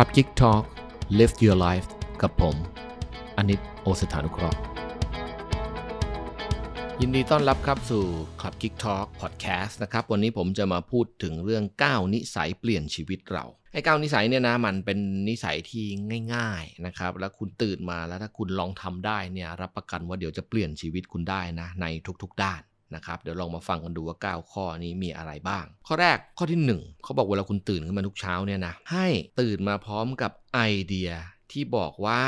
ครับ Geek Talk Live Your Life กับผม อนิตโอสถานุเคราะห์ ยินดีต้อนรับครับสู่ Club Geek Talk Podcast นะครับ วันนี้ผมจะมาพูดถึงเรื่อง 9 นิสัยเปลี่ยนชีวิตเรา ไอ้9นิสัยเนี่ยนะ มันเป็นนิสัยที่ง่าย ๆนะครับ แล้วคุณตื่นมาแล้วถ้าคุณลองทำได้เนี่ย รับประกันว่าเดี๋ยวจะเปลี่ยนชีวิตคุณได้นะ ในทุกๆด้าน นะครับเดี๋ยวลองมาฟังกันดูว่า 9 ข้อนี้มีอะไรบ้าง ข้อแรกข้อที่ 1เขาบอกเวลาคุณตื่นขึ้นมาทุกเช้าเนี่ยนะให้ตื่นมาพร้อมกับไอเดียที่บอกว่า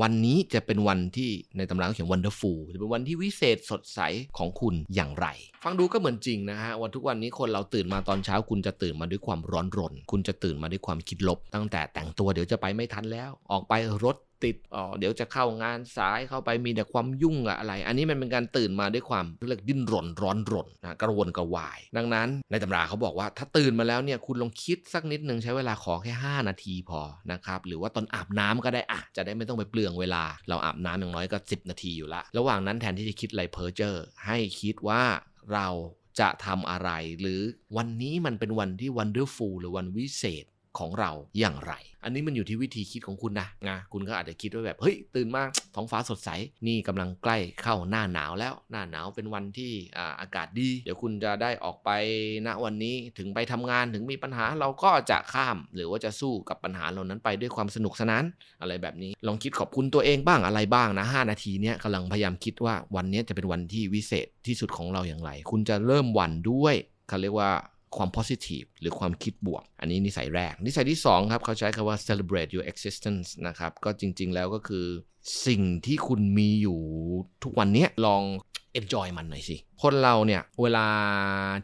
วันนี้จะเป็นวันที่ในตำราเขียน wonderful จะเป็นวันที่วิเศษสดใสของคุณอย่างไร ฟังดูก็เหมือนจริงนะฮะวันทุกวันนี้คนเราตื่นมาตอนเช้าคุณจะตื่นมาด้วยความร้อนรน คุณจะตื่นมาด้วยความคิดลบ ตั้งแต่แต่งตัวเดี๋ยวจะไปไม่ทันแล้ว ออกไปรถติดอ๋อเดี๋ยวจะเข้างานสายเข้าไปมีแต่ความยุ่งอะอะไร อันนี้มันเป็นการตื่นมาด้วยความเรียกดิ้นรนร้อนรนนะกระวนกระวาย ดังนั้นในตำราเขาบอกว่าถ้าตื่นมาแล้วเนี่ยคุณลองคิดสักนิดหนึ่งใช้เวลาขอแค่ 5 นาทีพอนะครับหรือว่าตอนอาบน้ำก็ได้อะจะได้ไม่ต้องไปเปลืืองเวลา เราอาบน้ำอย่างน้อยก็ 10 นาทีอยู่ละ ระหว่างนั้นแทนที่จะคิดอะไรเพ้อเจอร์ให้คิดว่าเราจะทำอะไร หรือวันนี้มันเป็นวันที่วันเดอร์ฟูลหรือวันวิเศษ ของเราอย่างไร อันนี้มันอยู่ที่วิธีคิดของคุณนะนะคุณก็อาจจะคิดว่าแบบเฮ้ยตื่นมาท้องฟ้าสดใส นี่กำลังใกล้เข้าหน้าหนาวแล้ว หน้าหนาวเป็นวันที่อากาศดี เดี๋ยวคุณจะได้ออกไปณวันนี้ถึงไปทำงานถึงมีปัญหาเราก็จะข้าม หรือว่าจะสู้กับปัญหาเหล่านั้นไปด้วยความสนุกสนานอะไรแบบนี้ ลองคิดขอบคุณตัวเองบ้างอะไรบ้างนะ 5 นาทีเนี้ยกำลังพยายามคิดว่าวันนี้จะเป็นวันที่วิเศษที่สุดของเราอย่างไร คุณจะเริ่มวันด้วยเขาเรียกว่า ความ positive หรือความคิดบวก อันนี้นิสัยแรก นิสัยที่2ครับเขาใช้คำว่า celebrate your existence นะครับก็จริง ๆ แล้วก็คือสิ่งที่คุณมีอยู่ทุกวันนี้ลอง enjoy มันหน่อยสิ คนเราเนี่ยเวลา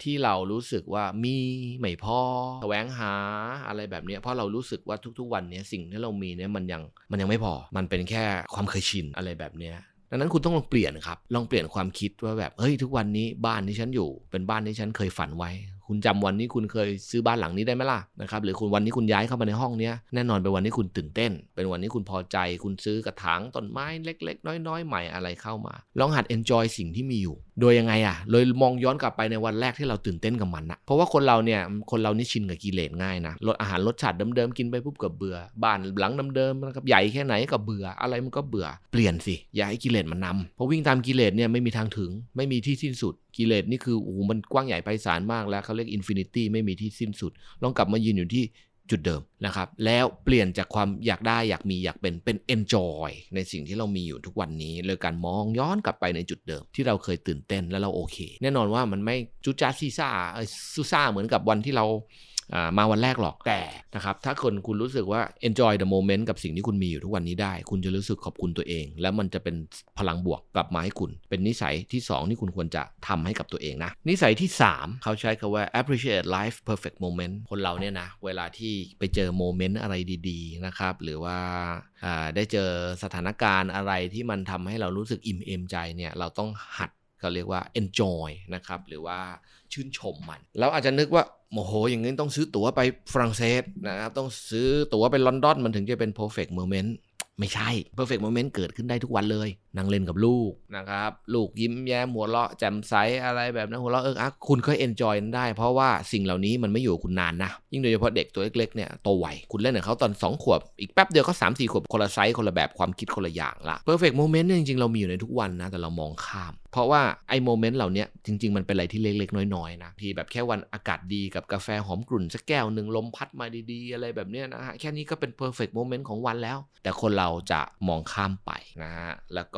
ที่เรารู้สึกว่ามีไม่พอแสวงหาอะไรแบบนี้เพราะเรารู้สึกว่าทุกๆ วันนี้สิ่งที่เรามีเนี่ยมันยังมันยังไม่พอ มันเป็นแค่ความเคยชินอะไรแบบนี้ดังนั้นคุณต้องลองเปลี่ยนครับ ลองเปลี่ยนความคิดว่าแบบ เฮ้ย ทุกวันนี้บ้านที่ฉันอยู่ เป็นบ้านที่ฉันเคยฝันไว้ คุณจำวันนี้คุณเคยซื้อบ้านหลังนี้ได้ไหมล่ะนะครับหรือคุณวันนี้คุณย้ายเข้ามาในห้องนี้แน่นอนเป็นวันที่คุณตื่นเต้น เป็นวันที่คุณพอใจ คุณซื้อกระถางต้นไม้เล็ก ๆ น้อย ๆ ใหม่อะไรเข้ามา ลองหัด enjoy สิ่งที่มีอยู่ โดยยังไงอะเลยมองย้อนกลับไปในวันแรกที่เราตื่นเต้นกับมันนะเพราะว่าคนเราเนี่ยคนเรานี่ชินกับกิเลสง่ายนะรสอาหารรสชาติเดิมๆกินไปปุ๊บก็เบื่อ บ้านหลังเดิมๆนะครับใหญ่แค่ไหนก็เบื่อ อะไรมันก็เบื่อ เปลี่ยนสิ อย่าให้กิเลสมันนำเพราะวิ่งตามกิเลสเนี่ยไม่มีทางถึง ไม่มีที่สิ้นสุดกิเลสนี่คือโอ้มันกว้างใหญ่ไพศาลมากแล้วเขาเรียก infinity ไม่มีที่สิ้นสุด ลองกลับมายืนอยู่ที่ จุดเดิมนะครับ แล้วเปลี่ยนจากความอยากได้อยากมีอยากเป็นเป็น enjoy ในสิ่งที่เรามีอยู่ทุกวันนี้เลยการมองย้อนกลับไปในจุดเดิม ที่เราเคยตื่นเต้นแล้วเราโอเค แน่นอนว่ามันไม่จุจ้าซีซ่าซูซ่าเหมือนกับวันที่เรา มาวันแรกหรอกแต่นะครับถ้าคนคุณรู้สึกว่า enjoy the moment กับสิ่งที่คุณมีอยู่ทุกวันนี้ได้ คุณจะรู้สึกขอบคุณตัวเอง แล้วมันจะเป็นพลังบวกกลับมาให้คุณ เป็นนิสัยที่ 2 ที่คุณควรจะทำให้กับตัวเองนะ นิสัยที่ 3 เขาใช้คาว่า appreciate life perfect moment คนเราเนี่ยนะเวลาที่ไปเจอโมเมนต์อะไรดีๆนะครับหรือว่าได้เจอสถานการณ์อะไรที่มันทำให้เรารู้สึกอิ่มเอมใจเนี่ยเราต้องหัดเขาเรียกว่า enjoy นะครับหรือว่า ชื่นชมมัน เราอาจจะนึกว่าโมโห อย่างนี้ต้องซื้อตั๋วไปฝรั่งเศสนะครับ ต้องซื้อตั๋วไปลอนดอนมันถึงจะเป็น perfect moment ไม่ใช่ perfect moment เกิดขึ้นได้ทุกวันเลยนั่งเล่นกับลูกนะครับ ลูกยิ้มแย้มหัวเราะแจ่มใสอะไรแบบนั้นหัวเราะเอิ๊กอ๊ากคุณก็ enjoy ได้ เพราะว่าสิ่งเหล่านี้มันไม่อยู่คุณนานนะ ยิ่งโดยเฉพาะเด็กตัวเล็กๆเนี่ยโตไวคุณเล่นกับเขาตอน 2 ขวบ อีกแป๊บเดียวก็3 4ขวบคนละไซส์คนละแบบความคิดคนละอย่างละ perfect moment เนี่ยจริงๆเรามีอยู่ในทุกวันนะแต่เรามองข้าม เพราะว่าไอ้ moment เหล่านี้จริง ๆ มันเป็นอะไรที่เล็กๆน้อยๆนะที่แบบแค่วันอากาศดีกับกาแฟหอมกรุ่นสักแก้วหนึ่งลมพัดมาดีๆ อะไรแบบนี้นะฮะแค่นี้ก็เป็น perfect moment ของวันแล้ว แต่คนเราจะมองข้ามไปนะฮะแล้วก็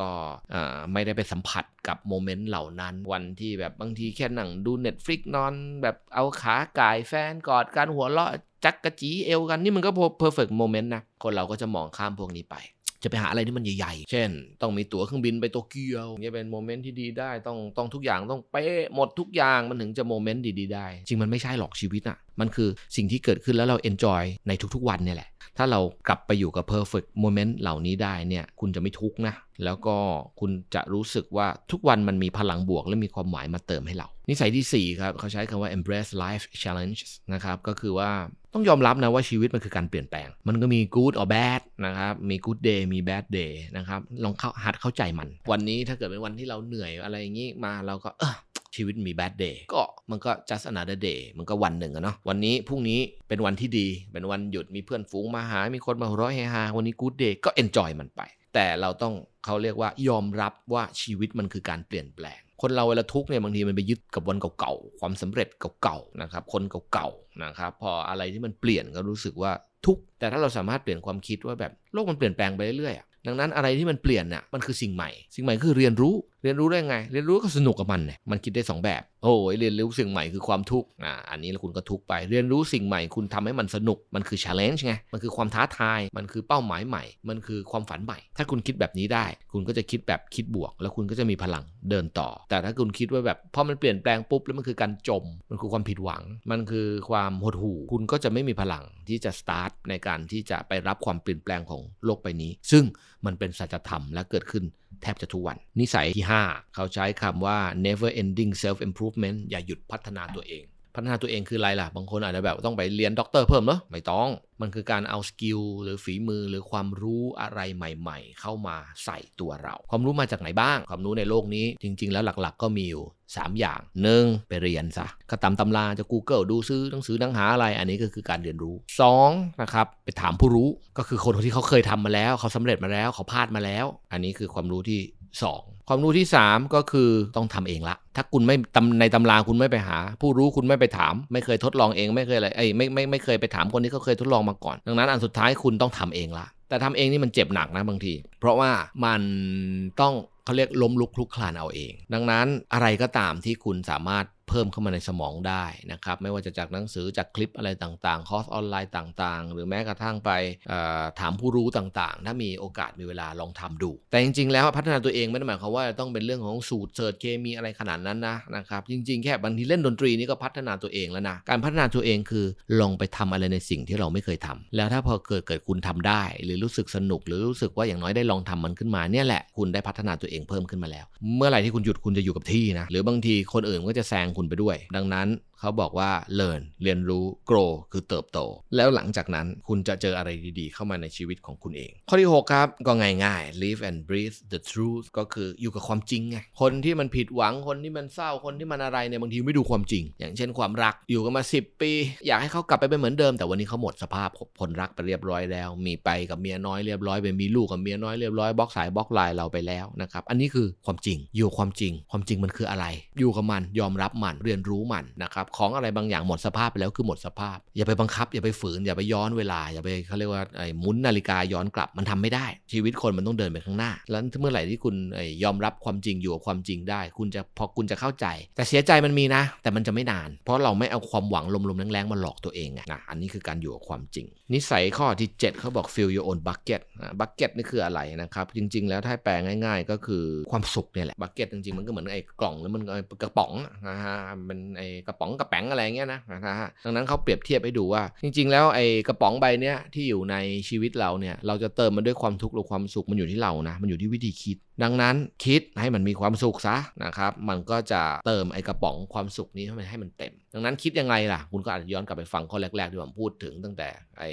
ไม่ได้ไปสัมผัสกับ moment เหล่านั้น วันที่แบบบางทีแค่นั่งดู Netflix นอน แบบเอาขาก่ายแฟนกอดกันหัวเราะจั๊กจี้เอวกันนี่มันก็ perfect moment นะ คนเราก็จะมองข้ามพวกนี้ไปจะไปหาอะไรที่มันใหญ่ๆ เช่น ต้องมีตั๋วเครื่องบินไปโตเกียวนี่เป็น moment ที่ดีได้ ต้องต้องทุกอย่างต้องเป๊ะหมดทุกอย่างมันถึงจะ moment ดีๆได้ จริงมันไม่ใช่หรอกชีวิตอะมันคือสิ่งที่เกิดขึ้นแล้วเรา enjoy ในทุกๆวันเนี่ยแหละ ถ้าเรากลับไปอยู่กับ perfect moment เหล่านี้ได้เนี่ยคุณจะไม่ทุกข์นะ แล้วก็คุณจะรู้สึกว่าทุกวันมันมีพลังบวกและมีความหมายมาเติมให้เรา นิสัยที่ 4 ครับ เขาใช้คำว่า embrace life challenge นะครับ ก็คือว่าต้องยอมรับนะว่าชีวิตมันคือการเปลี่ยนแปลง มันก็มี good or bad นะครับ มี good day มี bad day นะครับ ลองเข้าหัดเข้าใจมัน วันนี้ถ้าเกิดเป็นวันที่เราเหนื่อยอะไรอย่างนี้มาเราก็เออ ชีวิตมี bad day ก็มันก็ just another day มันก็วันหนึ่งอะเนาะวันนี้พรุ่งนี้เป็นวันที่ดี เป็นวันหยุดมีเพื่อนฝูงมาหา มีคนมาหัวเราะเฮฮาวันนี้ good day ก็ enjoy มันไป แต่เราต้องเขาเรียกว่ายอมรับว่าชีวิตมันคือการเปลี่ยนแปลง คนเราเวลาทุกข์เนี่ยบางทีมันไปยึดกับวันเก่าๆความสำเร็จเก่าๆนะครับคนเก่าๆนะครับพออะไรที่มันเปลี่ยนก็รู้สึกว่าทุกข์แต่ถ้าเราสามารถเปลี่ยนความคิดว่าแบบโลกมันเปลี่ยนแปลงไปเรื่อยๆดังนั้นอะไรที่มันเปลี่ยนน่ะมันคือสิ่งใหม่ สิ่งใหม่คือเรียนรู้ เรียนรู้ได้ไง เรียนรู้ก็สนุกกับมันเนี่ยมันคิดได้ 2 แบบ โอ้ยเรียนรู้สิ่งใหม่คือความทุกข์อ่าอันนี้แล้วคุณก็ทุกข์ไป เรียนรู้สิ่งใหม่คุณทำให้มันสนุกมันคือ challenge ไงมันคือความท้าทาย มันคือเป้าหมายใหม่ มันคือความฝันใหม่ ถ้าคุณคิดแบบนี้ได้ คุณก็จะคิดแบบคิดบวก แล้วคุณก็จะมีพลังเดินต่อ แต่ถ้าคุณคิดว่าแบบพอมันเปลี่ยนแปลงปุ๊บแล้วมันคือการจม มันคือความผิดหวัง มันคือความหดหู่คุณก็จะไม่มีพลังที่จะ start ในการที่จะไปรับความเปลี่ยนแปลงของโลกใบนี้ ซึ่ง มันเป็นสัจธรรมและเกิดขึ้นแทบจะทุกวัน นิสัยที่ 5 เขาใช้คำว่า never ending self improvement อย่าหยุดพัฒนาตัวเอง พัฒนาตัวเองคืออะไรล่ะ บางคนอาจจะแบบต้องไปเรียนด็อกเตอร์เพิ่มเหรอไม่ต้อง มันคือการเอาสกิลหรือฝีมือหรือความรู้อะไรใหม่ ๆ เข้ามาใส่ตัวเรา ความรู้มาจากไหนบ้าง ความรู้ในโลกนี้จริง ๆ แล้วหลักๆ ก็มีอยู่ 3 อย่างหนึ่งไปเรียนซะก็ตามตำราจะ Google ดูซื้อหนังสือหนังหาอะไร อันนี้ก็คือการเรียนรู้ 2 นะครับไปถามผู้รู้ก็คือคนที่เขาเคยทำมาแล้ว เขาสำเร็จมาแล้วเขาพลาดมาแล้ว อันนี้คือความรู้ที่ 2 ความรู้ที่ 3 ก็คือต้องทำเองละ ถ้าคุณไม่ในตำราคุณไม่ไปหา ผู้รู้คุณไม่ไปถาม ไม่เคยทดลองเองไม่เคยอะไรไอ้ไม่ไม่ไม่เคยไปถามคนที่เขาเคยทดลองมาก่อน ดังนั้นอันสุดท้ายคุณต้องทำเองละแต่ทำเองนี่มันเจ็บหนักนะบางที เพราะว่ามันต้องเขาเรียกล้มลุกคลุกคลานเอาเอง ดังนั้นอะไรก็ตามที่คุณสามารถ เพิ่มเข้ามาในสมองได้นะครับ ไม่ว่าจะจากหนังสือจากคลิปอะไรต่างๆ คอร์สออนไลน์ต่างๆ หรือแม้กระทั่งไปถามผู้รู้ต่างๆ ถ้ามีโอกาสมีเวลาลองทำดู แต่จริงๆ แล้วพัฒนาตัวเองไม่ได้หมายความว่าต้องเป็นเรื่องของสูตรเสิร์ชเคมีอะไรขนาดนั้นนะนะครับจริงๆ แค่บางทีเล่นดนตรีนี่ก็พัฒนาตัวเองแล้วนะการพัฒนาตัวเองคือลองไปทำอะไรในสิ่งที่เราไม่เคยทำแล้วถ้าพอเกิดเกิดคุณทำได้ หรือรู้สึกสนุก หรือรู้สึกว่าอย่างน้อยได้ลองทำมันขึ้นมาเนี่ยแหละคุณได้พัฒนาตัวเองเพิ่มขึ้นมาแล้ว เมื่อไหร่ที่คุณหยุดคุณจะอยู่กับที่นะหรือบางทีคนอื่นก็จะแซงคุณไปด้วย ดังนั้นเขาบอกว่า learn เรียนรู้ grow คือเติบโต แล้วหลังจากนั้นคุณจะเจออะไรดีๆ เข้ามาในชีวิตของคุณเอง ข้อที่ 6 ครับ ก็ง่ายๆ live and breathe the truth ก็คืออยู่กับความจริงไงคนที่มันผิดหวังคนที่มันเศร้าคนที่มันอะไรเนี่ยบางทีไม่ดูความจริง อย่างเช่นความรักอยู่กันมา 10 ปี อยากให้เขากลับไปเป็นเหมือนเดิม แต่วันนี้เขาหมดสภาพคนรักไปเรียบร้อยแล้ว มีไปกับเมียน้อยเรียบร้อยไปมีลูกกับเมียน้อยเรียบร้อยบล็อกสายบล็อกไลน์เราไปแล้วนะครับอันนี้คือความจริงอยู่ความจริง ความจริงมันคืออะไร อยู่กับมันยอมรับมันเรียนรู้มันนะครับของอะไรบางอย่างหมดสภาพไปแล้วคือหมดสภาพ อย่าไปบังคับ อย่าไปฝืน อย่าไปย้อนเวลา อย่าไปเขาเรียกว่าไอ้หมุนนาฬิกาย้อนกลับมันทำไม่ได้ ชีวิตคนมันต้องเดินไปข้างหน้า แล้วเมื่อไหร่ที่คุณยอมรับความจริงอยู่กับความจริงได้ คุณจะพอคุณจะเข้าใจ แต่เสียใจมันมีนะ แต่มันจะไม่นาน เพราะเราไม่เอาความหวังลมๆแรงๆมาหลอกตัวเองนะอันนี้คือการอยู่กับความจริง นิสัยข้อที่ 7เขาบอก fill your own bucket bucket นี่คืออะไรนะครับจริง ๆ แล้วถ้าแปลง่าย ๆ ก็คือความสุขเนี่ยแหละ bucket จริงๆมันก็เหมือนไอ้กล่องแล้วมันกระป๋องนะฮะมันไอกระป๋องกระแป๋งอะไรเงี้ยนะนะฮะดังนั้นเขาเปรียบเทียบให้ดูว่า จริง ๆ แล้วไอกระป๋องใบเนี้ยที่อยู่ในชีวิตเราเนี่ยเราจะเติมมันด้วยความทุกข์หรือความสุขมันอยู่ที่เรานะมันอยู่ที่วิธีคิด ดังนั้นคิดให้มันมีความสุขซะนะครับมันก็จะเติมไอ้กระป๋องความสุขนี้ให้มันให้มันเต็ม ดังนั้นคิดยังไงล่ะ คุณก็อาจจะย้อนกลับไปฟังข้อแรกๆที่ผมพูดถึงตั้งแต่ไอ้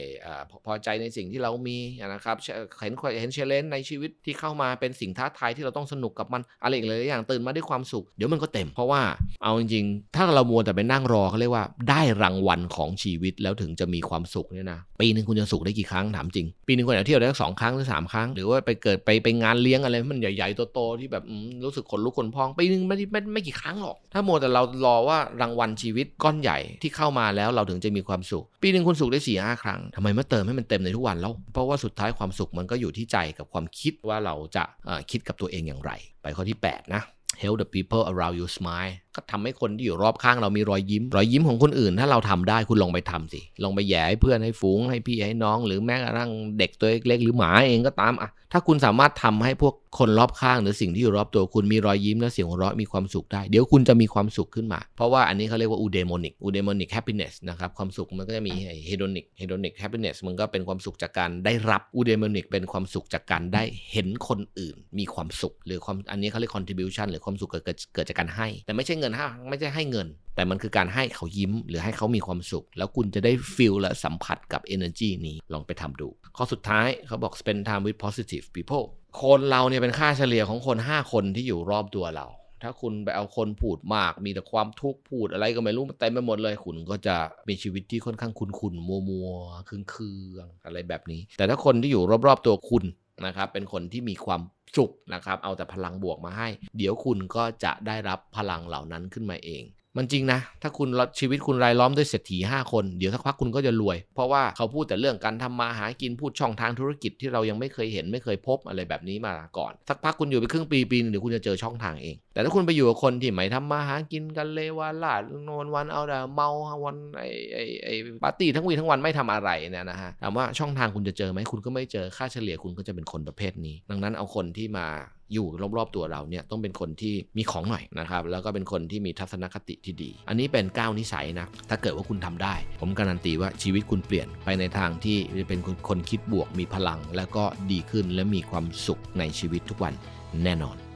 พอใจในสิ่งที่เรามีนะครับเห็นเห็นเชลเลนในชีวิตที่เข้ามาเป็นสิ่งท้าทายที่เราต้องสนุกกับมันอะไรอีกเลยอย่างตื่นมาด้วยความสุขเดี๋ยวมันก็เต็ม เพราะว่าเอาจริงๆถ้าเรามัวแต่ไปนั่งรอเขาเรียกว่าได้รางวัลของชีวิตแล้วถึงจะมีความสุขเนี่ยนะปีหนึ่งคุณจะสุขได้กี่ครั้งถามจริง ปีหนึ่งคุณอาจจะเที่ยวได้สองครั้งหรือสามครั้ง หรือว่าไปเกิดไปไปงานเลี้ยงอะไรมันใหญ่หญ่ๆโตๆที่แบบรู้สึกขนลุกขนพองปีหนึ่งไม่ไม่ไม่กี่ครั้งหรอก ถ้าโมแต่เรารอว่ารางวัลชีวิตก้อนใหญ่ที่เข้ามาแล้วเราถึงจะมีความสุข ปีหนึ่งคุณสุขได้สี่ห้าครั้งทำไมไม่เติมให้มันเต็มในทุกวันแล้ว เพราะว่าสุดท้ายความสุขมันก็อยู่ที่ใจกับความคิดว่าเราจะคิดกับตัวเองอย่างไร ไปข้อที่ 8 นะ help the people around you smile ก็ทำให้คนที่อยู่รอบข้างเรามีรอยยิ้ม รอยยิ้มของคนอื่น ถ้าเราทำได้คุณลองไปทำสิลองไปแหย่ให้เพื่อนให้ฝูงให้พี่ให้น้อง หรือแม้กระทั่งเด็กตัวเล็กๆหรือหมาเองก็ตามอะถ้าคุณสามารถทำให้พวกคนรอบข้างหรือสิ่งที่อยู่รอบตัวคุณมีรอยยิ้มและเสียงหัวเราะมีความสุขได้ เดี๋ยวคุณจะมีความสุขขึ้นมา เพราะว่าอันนี้เขาเรียกว่า eudaimonic eudaimonic happiness นะครับความสุขมันก็จะมี hedonic hedonic happiness มันก็เป็นความสุขจากการได้รับ eudaimonic เป็นความสุขจากการได้เห็นคนอื่น มีความสุข หรือความอันนี้เขาเรียก contribution หรือความสุขเกิดเกิดจากการให้ แต่ไม่ใช่เงินไม่ใช่ให้เงิน แต่มันคือการให้เขายิ้ม หรือให้เขามีความสุข แล้วคุณจะได้ฟิลและสัมผัสกับ energy นี้ลองไปทำดู ข้อสุดท้ายเขาบอก spend time with positive people คนเราเนี่ยเป็นค่าเฉลี่ยของคน 5 คนที่อยู่รอบตัวเรา ถ้าคุณไปเอาคนพูดมาก มีแต่ความทุกข์พูดอะไรก็ไม่รู้เต็มไปหมดเลย คุณก็จะมีชีวิตที่ค่อนข้างคุนคุนมัวมัวคืงคืองอะไรแบบนี้ แต่ถ้าคนที่อยู่รอบๆตัวคุณนะครับเป็นคนที่มีความสุขนะครับ เอาแต่พลังบวกมาให้ เดี๋ยวคุณก็จะได้รับพลังเหล่านั้นขึ้นมาเอง มันจริงนะ ถ้าคุณชีวิตคุณรายล้อมด้วยเศรษฐี5 คน เดี๋ยวสักพักคุณก็จะรวย เพราะว่าเขาพูดแต่เรื่องการทำมาหากินพูดช่องทางธุรกิจที่เรายังไม่เคยเห็นไม่เคยพบอะไรแบบนี้มาก่อน สักพักคุณอยู่ไปครึ่งปีปีนึงเดี๋ยวคุณจะเจอช่องทางเอง แต่ถ้าคุณไปอยู่กับคนที่ไม่ทำมาหากินกันเลวาลาดนอนวันเอาแต่เมาวันไอไอไอปาร์ตี้ทั้งวีทั้งวันไม่ทำอะไรเนี่ยนะฮะถามว่าช่องทางคุณจะเจอไหมคุณก็ไม่เจอค่าเฉลี่ยคุณก็จะเป็นคนประเภทนี้ ดังนั้นเอาคนที่มา อยู่รอบๆตัวเราเนี่ยต้องเป็นคนที่มีของหน่อยนะครับแล้วก็เป็นคนที่มีทัศนคติที่ดี อันนี้เป็นก้าวนิสัยนะถ้าเกิดว่าคุณทำได้ ผมการันตีว่าชีวิตคุณเปลี่ยนไปในทางที่จะเป็นคนคิดบวกมีพลัง แล้วก็ดีขึ้นและมีความสุขในชีวิตทุกวันแน่นอน